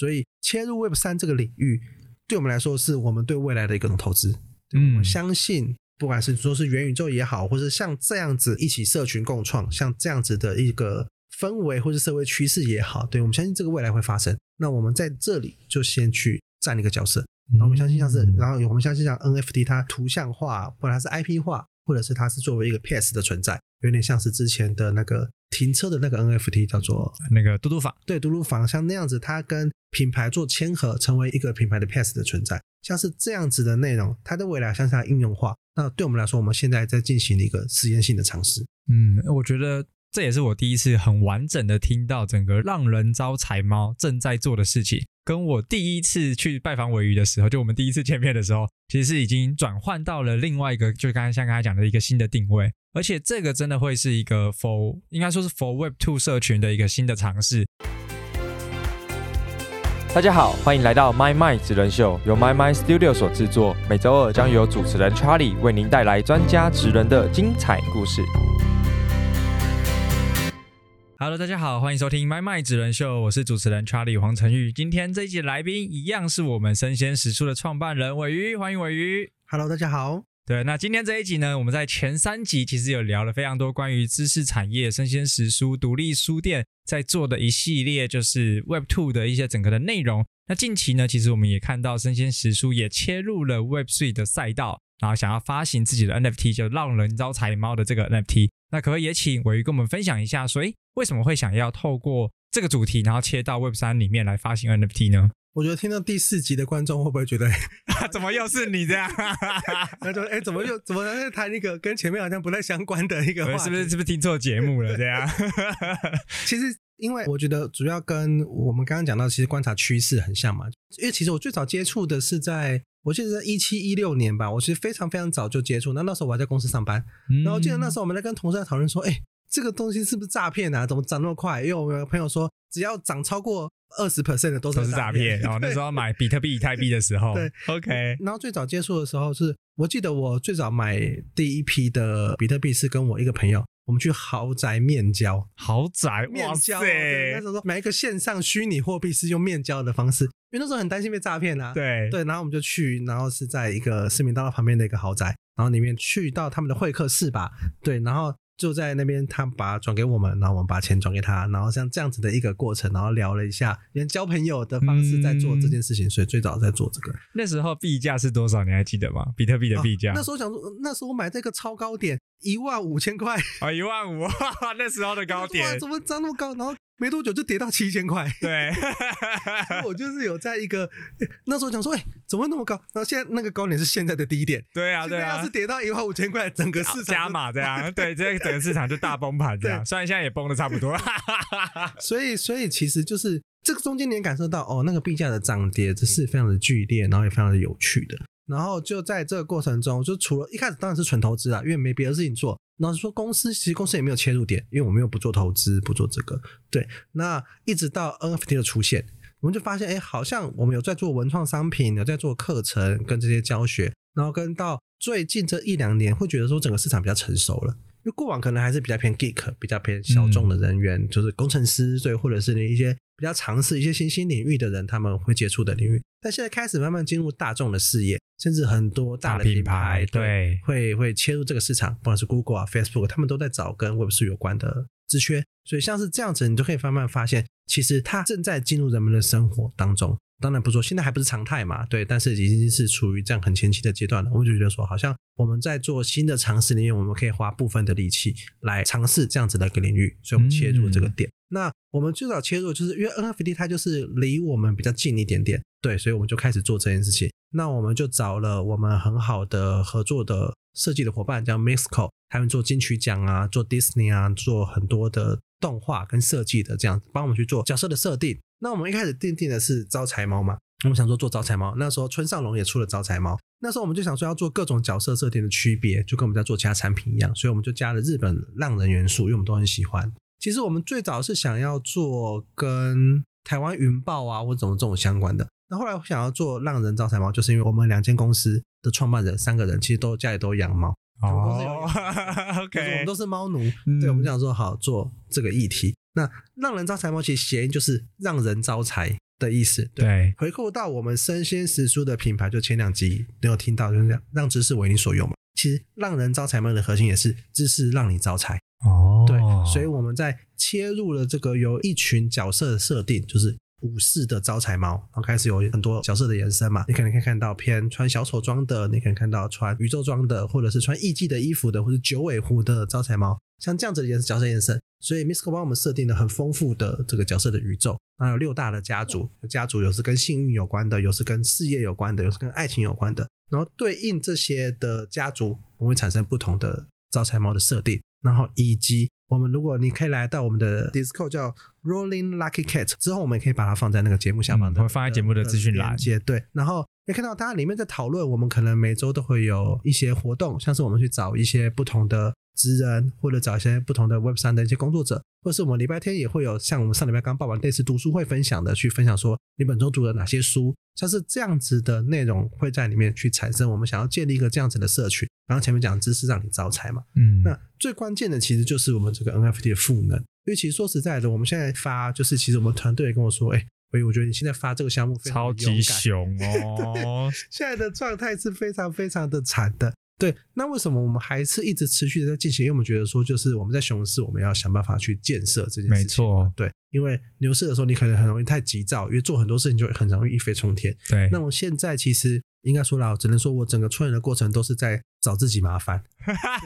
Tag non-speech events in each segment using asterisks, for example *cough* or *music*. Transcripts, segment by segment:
所以切入 Web 三这个领域，对我们来说是我们对未来的一个投资。对我相信，不管是说是元宇宙也好，或者像这样子一起社群共创，像这样子的一个氛围或是社会趋势也好，对我们相信这个未来会发生。那我们在这里就先去站一个角色。然后我们相信像是，然后我们相信像 NFT 它图像化，或者它是 IP 化，或者是它是作为一个 PS 的存在，有点像是之前的那个停车的那个 NFT 叫做那个嘟嘟房，对，嘟嘟房，像那样子，它跟品牌做签合，成为一个品牌的 PS 的存在，像是这样子的内容，它的未来像是它应用化，那对我们来说，我们现在在进行一个实验性的尝试。嗯，我觉得。这也是我第一次很完整的听到整个让人招财猫正在做的事情，跟我第一次去拜访尾鱼的时候，就我们第一次见面的时候，其实是已经转换到了另外一个，就刚才像刚才讲的一个新的定位，而且这个真的会是一个 for 应该说是 for Web Two 社群的一个新的尝试。大家好，欢迎来到 My My 职人秀，由 My My Studio 所制作，每周二将由主持人 Charlie 为您带来专家职人的精彩故事。Hello，大家好，欢迎收听《麦麦纸人秀》，我是主持人 Charlie 黄成玉。今天这一集的来宾一样是我们生鲜食书的创办人尾鱼，欢迎尾鱼。Hello，大家好。对，那今天这一集呢，我们在前三集其实有聊了非常多关于知识产业、生鲜食书、独立书店在做的一系列就是 Web Two 的一些整个的内容。那近期呢，其实我们也看到生鲜食书也切入了 Web Three 的赛道，然后想要发行自己的 NFT，就让人招财猫的这个 NFT。那可不可以也请尾鱼跟我们分享一下，说，哎，为什么会想要透过这个主题，然后切到 Web 三里面来发行 NFT 呢？我觉得听到第四集的观众会不会觉得，*laughs* 怎么又是你这样？那就哎，怎么又怎么在谈一个跟前面好像不太相关的一个话是不是是不是听错节目了？这样？*laughs* 其实，因为我觉得主要跟我们刚刚讲到，其实观察趋势很像嘛。因为其实我最早接触的是在。我记得在一七一六年吧，我其实非常非常早就接触。那那时候我还在公司上班，然后记得那时候我们在跟同事在讨论说，哎，这个东西是不是诈骗啊？怎么涨那么快？因为我有朋友说，只要涨超过二十 percent 的都是诈骗。*laughs* 然后那时候买比特币、以太币的时候，对，*laughs* OK。然后最早接触的时候是，我记得我最早买第一批的比特币是跟我一个朋友。我们去豪宅面交，豪宅面交，那时候说买一个线上虚拟货币是用面交的方式，因为那时候很担心被诈骗啊。对对，然后我们就去，然后是在一个市民大道旁边的一个豪宅，然后里面去到他们的会客室吧，对，然后。就在那边，他把转给我们，然后我们把钱转给他，然后像这样子的一个过程，然后聊了一下，连交朋友的方式在做这件事情，所以最早在做这个。那时候币价是多少？你还记得吗？比特币的币价？那时候想说，那时候我买这个超高点，一万五千块啊，一万五，*laughs* 那时候的高点，怎么涨那么高？然后。没多久就跌到七千块，对，*laughs* 我就是有在一个那时候讲说，哎，怎么会那么高？然后现在那个高点是现在的低点，对啊，对啊，要是跌到一万五千块，整个市场加码这样，对，这整个市场就大崩盘这样。虽然现在也崩的差不多，*laughs* 所以，所以其实就是这个中间你也感受到，哦，那个币价的涨跌这是非常的剧烈，然后也非常的有趣的。然后就在这个过程中，就除了一开始当然是纯投资啊，因为没别的事情做。然后说公司其实公司也没有切入点，因为我们又不做投资，不做这个。对，那一直到 NFT 的出现，我们就发现，哎，好像我们有在做文创商品，有在做课程跟这些教学。然后跟到最近这一两年，会觉得说整个市场比较成熟了。因为过往可能还是比较偏 geek，比较偏小众的人员，就是工程师，对，或者是一些比较尝试一些新兴领域的人，他们会接触的领域。但现在开始慢慢进入大众的视野，甚至很多大的品牌对会会切入这个市场，不管是 Google 啊、Facebook，他们都在找跟 Web 四有关的资缺。所以像是这样子，你就可以慢慢发现，其实它正在进入人们的生活当中。当然不说，现在还不是常态嘛，对，但是已经是处于这样很前期的阶段了。我们就觉得说，好像我们在做新的尝试里面，我们可以花部分的力气来尝试这样子的一个领域，所以我们切入这个点。那我们最早切入，就是因为 NFT 它就是离我们比较近一点点，对，所以我们就开始做这件事情。那我们就找了我们很好的合作的设计的伙伴，叫 Mixco，他们做金曲奖啊，做 Disney 啊，做很多的动画跟设计的这样，帮我们去做角色的设定。那我们一开始定定的是招财猫嘛，我们想说做招财猫。那时候村上龙也出了招财猫，那时候我们就想说要做各种角色设定的区别，就跟我们在做其他产品一样，所以我们就加了日本浪人元素，因为我们都很喜欢。其实我们最早是想要做跟台湾云豹啊或者这种相关的，那后来我想要做浪人招财猫，就是因为我们两间公司的创办人三个人其实都家里都养猫。哦，OK，*laughs* 我们都是猫奴，对，我们想说好做这个议题。那让人招财猫其实谐音就是让人招财，的意思。对，回扣到我们生鲜食蔬的品牌，就前两集你有听到，就是这样，让知识为你所用嘛。其实让人招财猫的核心也是知识让你招财。哦，对，所以我们在切入了这个有一群角色的设定，就是武士的招财猫，然后开始有很多角色的延伸嘛。你可能可以看到偏穿小丑装的，你可能看到穿宇宙装的，或者是穿艺伎的衣服的，或者九尾狐的招财猫，像这样子的角色延伸。所以 Misko 帮我们设定了很丰富的这个角色的宇宙，然后有六大的家族，家族有是跟幸运有关的，有是跟事业有关的，有是跟爱情有关的，然后对应这些的家族，我们会产生不同的招财猫的设定，然后以及我们如果你可以来到我们的 Discord 叫 Rolling Lucky Cat 之后，我们也可以把它放在那个节目下方的，嗯会放在节目的资讯栏。接对，然后可以看到大家里面在讨论，我们可能每周都会有一些活动，像是我们去找一些不同的职人，或者找一些不同的 Web 三的一些工作者，或是我们礼拜天也会有像我们上礼拜刚报完类似读书会分享的，去分享说你本周读了哪些书，像是这样子的内容会在里面去产生我们想要建立一个这样子的社群。刚刚前面讲知识让你招财嘛，嗯，那最关键的其实就是我们这个 NFT 的赋能，因为其实说实在的，我们现在发就是其实我们团队也跟我说，哎，所以我觉得你现在发这个项目非常超级熊哦，*laughs* 现在的状态是非常非常的惨的。对，那为什么我们还是一直持续的在进行？因为我们觉得说，就是我们在熊市，我们要想办法去建设这件事情。没错，对，因为牛市的时候，你可能很容易太急躁，因为做很多事情就会很容易一飞冲天。对，那我现在其实应该说了，只能说我整个创业的过程都是在找自己麻烦。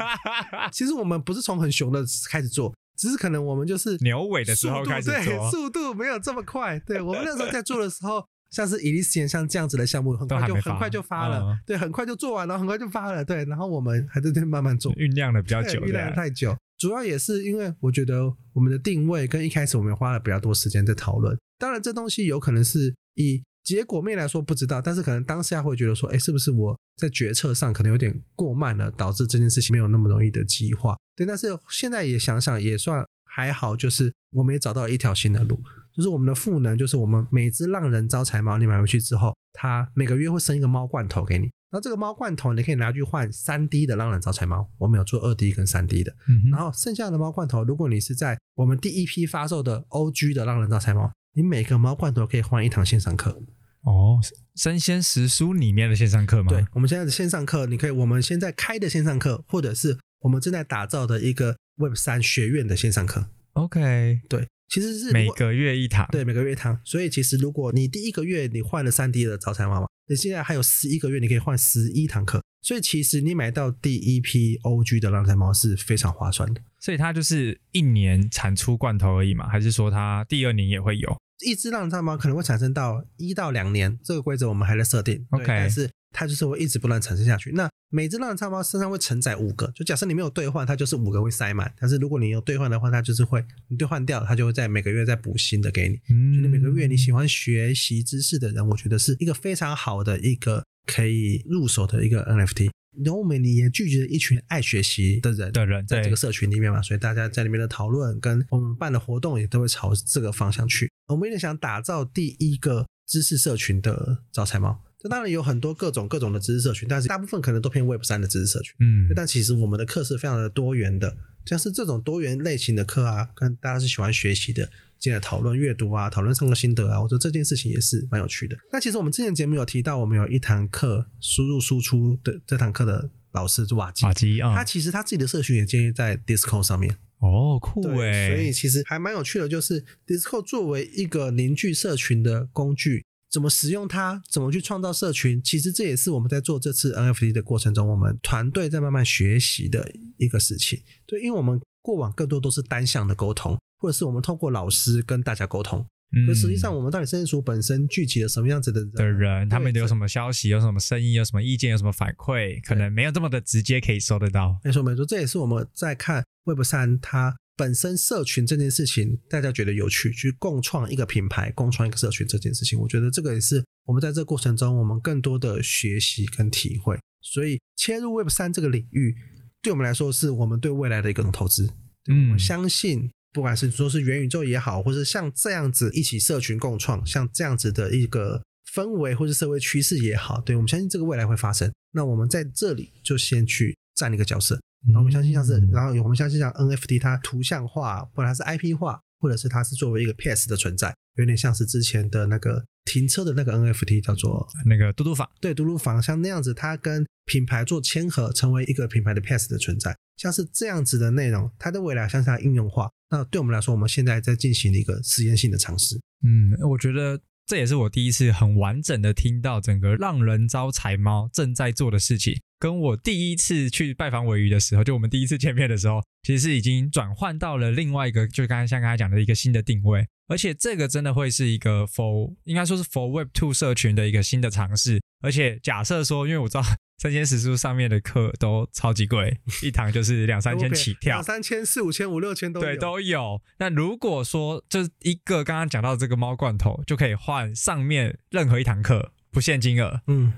*laughs* 其实我们不是从很熊的开始做，只是可能我们就是牛尾的时候开始对，做，速度没有这么快。对我们那时候在做的时候，像是 Elysian 像这样子的项目，很快就很快就发了，嗯。对，很快就做完，了很快就发了，对，然后我们还在这边慢慢做，酝酿的比较久对，酝酿得的，太久。主要也是因为我觉得我们的定位跟一开始我们花了比较多时间在讨论。当然，这东西有可能是以结果面来说不知道，但是可能当下会觉得说，哎，是不是我在决策上可能有点过慢了，导致这件事情没有那么容易的激化？对，但是现在也想想也算还好，就是我们也找到了一条新的路，就是我们的赋能，就是我们每只浪人招财猫你买回去之后，它每个月会生一个猫罐头给你。然后这个猫罐头你可以拿去换三 D 的浪人招财猫，我们有做二 D 跟三 D 的。嗯然后剩下的猫罐头，如果你是在我们第一批发售的 OG 的浪人招财猫，你每个猫罐头可以换一堂线上课。哦，生鲜食书里面的线上课吗？对，我们现在的线上课，你可以我们现在开的线上课，或者是我们正在打造的一个 Web 三学院的线上课。，OK，对，其实是每个月一堂，对每个月一堂，所以其实如果你第一个月你换了三 D 的早餐猫嘛，你现在还有十一个月，你可以换十一堂课。所以其实你买到第一批 OG 的浪财猫是非常划算的。所以它就是一年产出罐头而已嘛？还是说它第二年也会有？一只浪战猫可能会产生到一到两年，这个规则我们还在设定。OK 但是它就是会一直不断产生下去。那每只浪战猫身上会承载五个，就假设你没有兑换，它就是五个会塞满。但是如果你有兑换的话，它就是会你兑换掉，它就会在每个月再补新的给你。嗯就是每个月你喜欢学习知识的人，我觉得是一个非常好的一个可以入手的一个 NFT。然后我们也聚集了一群爱学习的人的人在这个社群里面嘛，所以大家在里面的讨论跟我们办的活动也都会朝这个方向去。我们也想打造第一个知识社群的招财猫。这当然有很多各种各种的知识社群，但是大部分可能都偏 Web 三的知识社群。嗯，但其实我们的课是非常的多元的，像是这种多元类型的课啊，跟大家是喜欢学习的，进来讨论阅读啊，讨论上课心得啊，我觉得这件事情也是蛮有趣的。那其实我们之前节目有提到，我们有一堂课输入输出的这堂课的老师是瓦基，瓦基啊他，其实他自己的社群也建立在 Discord 上面，哦，酷对，哎，所以其实还蛮有趣的，就是 Discord 作为一个凝聚社群的工具，怎么使用它，怎么去创造社群，其实这也是我们在做这次 NFT 的过程中，我们团队在慢慢学习的一个事情。对，因为我们过往更多都是单向的沟通，或者是我们透过老师跟大家沟通，嗯可实际上我们到底生署本身聚集了什么样子的人的人，他们对有什么消息，有什么声音，有什么意见，有什么反馈，可能没有这么的直接可以收得到。没错没错，这也是我们在看 Web 三它本身社群这件事情，大家觉得有趣，去共创一个品牌、共创一个社群这件事情，我觉得这个也是我们在这个过程中我们更多的学习跟体会。所以切入 Web 三这个领域，对我们来说是我们对未来的一个投资。对我相信，不管是说是元宇宙也好，或是像这样子一起社群共创，像这样子的一个氛围或是社会趋势也好，对我们相信这个未来会发生。那我们在这里就先去站一个角色，然后我们相信像是，嗯然后我们相信像 NFT 它图像化或者它是 IP 化，或者是它是作为一个 PS 的存在，有点像是之前的那个停车的那个 NFT 叫做那个嘟嘟房，对嘟嘟房，像那样子，它跟品牌做签合，成为一个品牌的 PS 的存在，像是这样子的内容，它的未来像是它应用化。那对我们来说，我们现在在进行一个实验性的尝试。嗯，我觉得这也是我第一次很完整的听到整个让人招财猫正在做的事情，跟我第一次去拜访尾鱼的时候，就我们第一次见面的时候，其实是已经转换到了另外一个，就刚才像刚才讲的一个新的定位，而且这个真的会是一个 for 应该说是 for Web Two 社群的一个新的尝试，而且假设说，因为我知道。三千史书上面的课都超级贵，一堂就是两三千起跳，*laughs* 两三千、四五千、五六千都对都有。那如果说就是一个刚刚讲到这个猫罐头，就可以换上面任何一堂课，不限金额。嗯，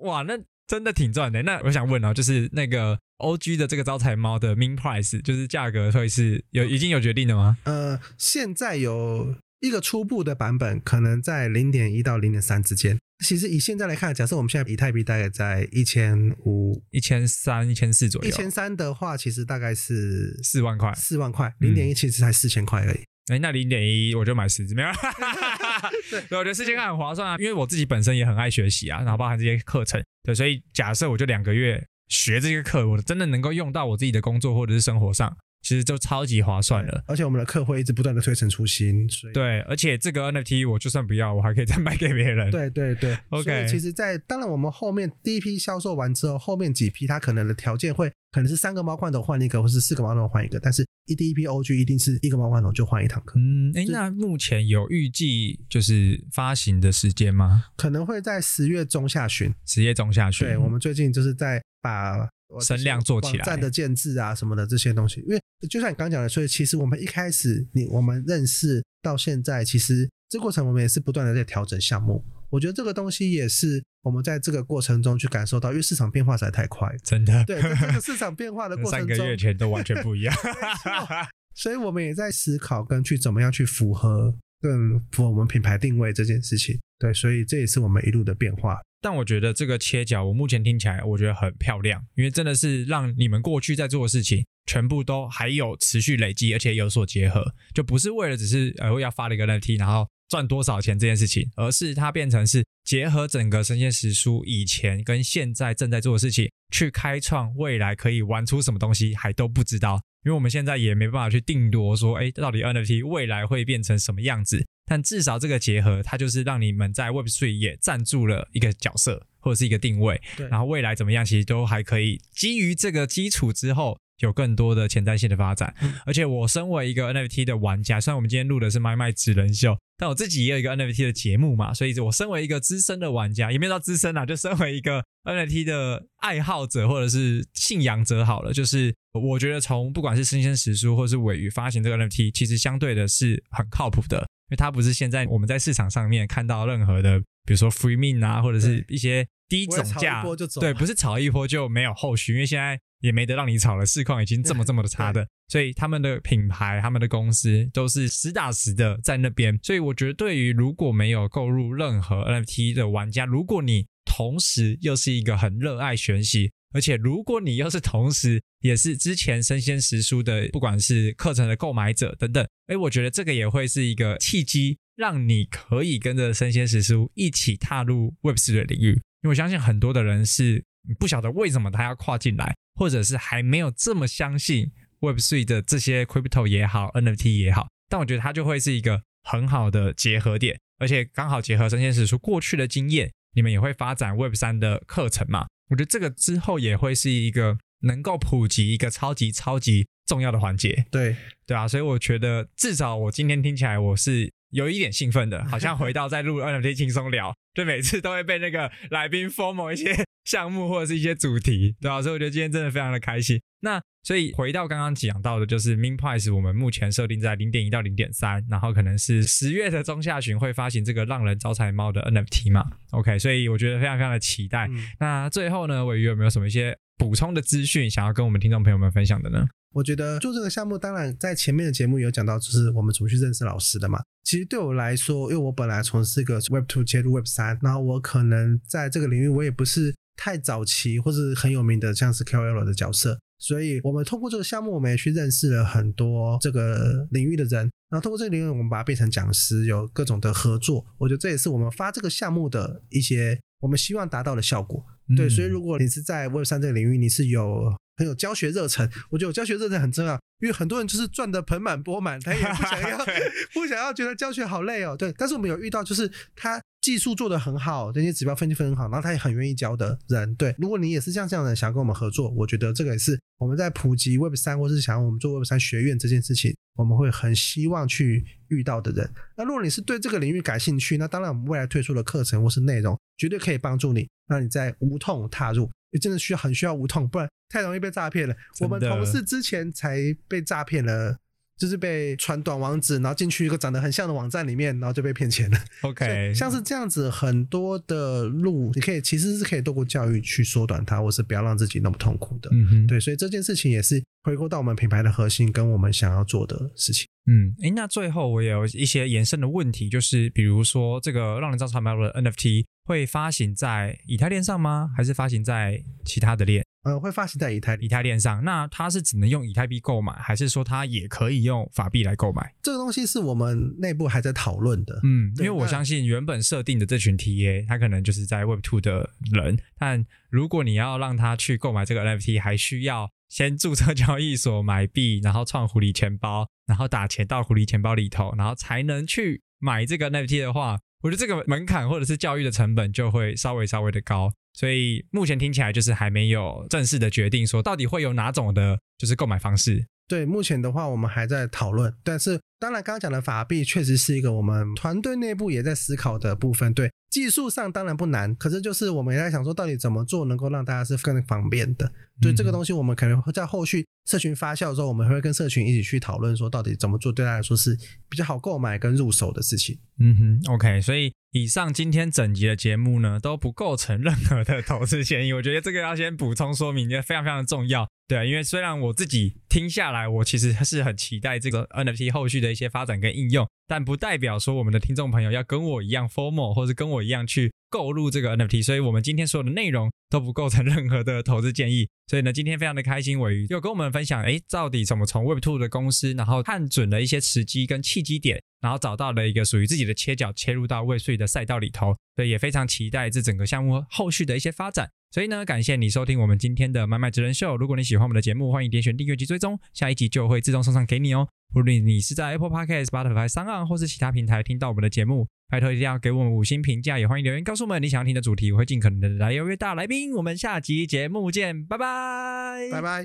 哇，那真的挺赚的。那我想问啊，就是那个 O G 的这个招财猫的 min price，就是价格会是有已经有决定的吗？呃，现在有。一个初步的版本可能在零点一到零点三之间。其实以现在来看，假设我们现在以太币大概在一千五、一千三、一千四左右。一千三的话，其实大概是四万块。四万块，零点一其实才四千块而已。哎，那零点一我就买十只，没有。*laughs* *laughs* 对，我觉得四千块很划算啊，因为我自己本身也很爱学习啊，然后包含这些课程。对，所以假设我就两个月学这个课，我真的能够用到我自己的工作或者是生活上。其实就超级划算了，而且我们的课会一直不断的推陈出新，所以对，而且这个 NFT 我就算不要，我还可以再卖给别人。*laughs* 对对对，OK。其实，在当然我们后面第一批销售完之后，后面几批它可能的条件会可能是三个猫罐头换一个，或是四个猫罐头换一个，但是一第一批 OG 一定是一个猫罐头就换一堂课。嗯，哎，那目前有预计就是发行的时间吗？可能会在十月中下旬，十月中下旬。对，我们最近就是在把。声量做起来，站的建制啊什么的这些东西，因为就像你刚讲的，所以其实我们一开始你我们认识到现在，其实这过程我们也是不断的在调整项目。我觉得这个东西也是我们在这个过程中去感受到，因为市场变化实在太快，真的。对，这个市场变化的过程中，三个月前都完全不一样。*laughs* 所以我们也在思考跟去怎么样去符合更符合我们品牌定位这件事情。对，所以这也是我们一路的变化。但我觉得这个切角，我目前听起来我觉得很漂亮，因为真的是让你们过去在做的事情，全部都还有持续累积，而且有所结合，就不是为了只是呃要发了一个 NFT，然后赚多少钱这件事情，而是它变成是结合整个生鲜食书以前跟现在正在做的事情，去开创未来可以玩出什么东西还都不知道，因为我们现在也没办法去定夺说，哎，到底 NFT 未来会变成什么样子。但至少这个结合，它就是让你们在 Web3 也站住了一个角色，或者是一个定位。对，然后未来怎么样，其实都还可以基于这个基础之后，有更多的潜在性的发展。而且我身为一个 NFT 的玩家，虽然我们今天录的是麦麦纸人秀，但我自己也有一个 NFT 的节目嘛，所以我身为一个资深的玩家，也没有到资深啊，就身为一个 *laughs* NFT 的爱好者或者是信仰者好了，就是我觉得从不管是生鲜时书或者是尾鱼发行这个 NFT，其实相对的是很靠谱的。因为它不是现在我们在市场上面看到任何的，比如说 free min 啊，或者是一些低总价，对，不是炒一波就没有后续，因为现在也没得让你炒了，市况已经这么这么的差的，所以他们的品牌、他们的公司都是实打实的在那边。所以我觉得，对于如果没有购入任何 NFT 的玩家，如果你同时又是一个很热爱学习，而且如果你又是同时也是之前生鲜食书的，不管是课程的购买者等等，哎，我觉得这个也会是一个契机，让你可以跟着生鲜食书一起踏入 Web 四的领域。因为我相信很多的人是不晓得为什么他要跨进来，或者是还没有这么相信 Web 3的这些 Crypto 也好，NFT 也好，但我觉得它就会是一个很好的结合点，而且刚好结合生鲜食书过去的经验，你们也会发展 Web 三的课程嘛。我觉得这个之后也会是一个能够普及一个超级超级重要的环节，对对啊，所以我觉得至少我今天听起来我是有一点兴奋的，好像回到在录 NFT 轻松聊，就每次都会被那个来宾 formal 一些 *laughs* 项目或者是一些主题，对啊，所以我觉得今天真的非常的开心。那所以回到刚刚讲到的，就是 Min Price 我们目前设定在零点一到零点三，然后可能是十月的中下旬会发行这个浪人招财猫的 NFT 嘛？OK，所以我觉得非常非常的期待。那最后呢，尾鱼有没有什么一些补充的资讯想要跟我们听众朋友们分享的呢？我觉得做这个项目，当然在前面的节目有讲到，就是我们怎么去认识老师的嘛。其实对我来说，因为我本来从事一个 Web Two 切入 Web 三，然后我可能在这个领域我也不是太早期或是很有名的，像是 KOL 的角色。所以我们通过这个项目，我们也去认识了很多这个领域的人，然后通过这个领域，我们把它变成讲师，有各种的合作。我觉得这也是我们发这个项目的一些我们希望达到的效果。对，所以如果你是在 Web 三这个领域，你是有很有教学热忱，我觉得有教学热忱很重要，因为很多人就是赚的盆满钵满，他也不想要 *laughs* 不想要觉得教学好累哦。对，但是我们有遇到就是他。技术做得很好，这些指标分析分很好，然后他也很愿意教的人。对，如果你也是像这样的人想要跟我们合作，我觉得这个也是我们在普及 Web 三，或是想要我们做 Web 三学院这件事情，我们会很希望去遇到的人。那如果你是对这个领域感兴趣，那当然我们未来推出的课程或是内容绝对可以帮助你，让你在无痛踏入。你真的需要很需要无痛，不然太容易被诈骗了。我们同事之前才被诈骗了。就是被传短网址，然后进去一个长得很像的网站里面，然后就被骗钱了。OK，像是这样子很多的路，你可以其实是可以透过教育去缩短它，或是不要让自己那么痛苦的。嗯哼，对，所以这件事情也是回归到我们品牌的核心，跟我们想要做的事情。嗯，诶，那最后我也有一些延伸的问题，就是比如说这个让人造传媒的 NFT 会发行在以太链上吗？还是发行在其他的链？呃，会发行在以太以太链上。那它是只能用以太币购买，还是说它也可以用法币来购买？这个东西是我们内部还在讨论的。嗯，因为我相信原本设定的这群 TA，他可能就是在 Web Two 的人，但如果你要让他去购买这个 NFT，还需要先注册交易所买币，然后创狐狸钱包。然后打钱到狐狸钱包里头，然后才能去买这个 NFT 的话，我觉得这个门槛或者是教育的成本就会稍微稍微的高，所以目前听起来就是还没有正式的决定说到底会有哪种的，就是购买方式。对，目前的话我们还在讨论，但是当然刚刚讲的法币确实是一个我们团队内部也在思考的部分。对。技术上当然不难，可是就是我们也在想说，到底怎么做能够让大家是更方便的。对这个东西，我们可能会在后续社群发酵之后，我们会跟社群一起去讨论，说到底怎么做对大家来说是比较好购买跟入手的事情。嗯哼，OK，所以以上今天整集的节目呢，都不构成任何的投资建议。我觉得这个要先补充说明，也非常非常的重要。对，因为虽然我自己听下来，我其实是很期待这个 NFT 后续的一些发展跟应用。但不代表说我们的听众朋友要跟我一样 formal，或者跟我一样去购入这个 NFT，所以我们今天所有的内容都不构成 *laughs* 任何的投资建议。所以呢，今天非常的开心，伟鱼又跟我们分享，哎，到底怎么从 Web Two 的公司，然后看准了一些时机跟契机点，然后找到了一个属于自己的切角，切入到 Web Three 的赛道里头。所以也非常期待这整个项目后续的一些发展。所以呢，感谢你收听我们今天的麦麦职人秀。如果你喜欢我们的节目，欢迎点选订阅及追踪，下一集就会自动送上给你哦。无论你是在 Apple Podcast、Spotify、三岸或是其他平台听到我们的节目，拜托一定要给我们五星评价，也欢迎留言告诉我们你想要听的主题，我会尽可能的来邀约大来宾。我们下集节目见，拜拜，拜拜。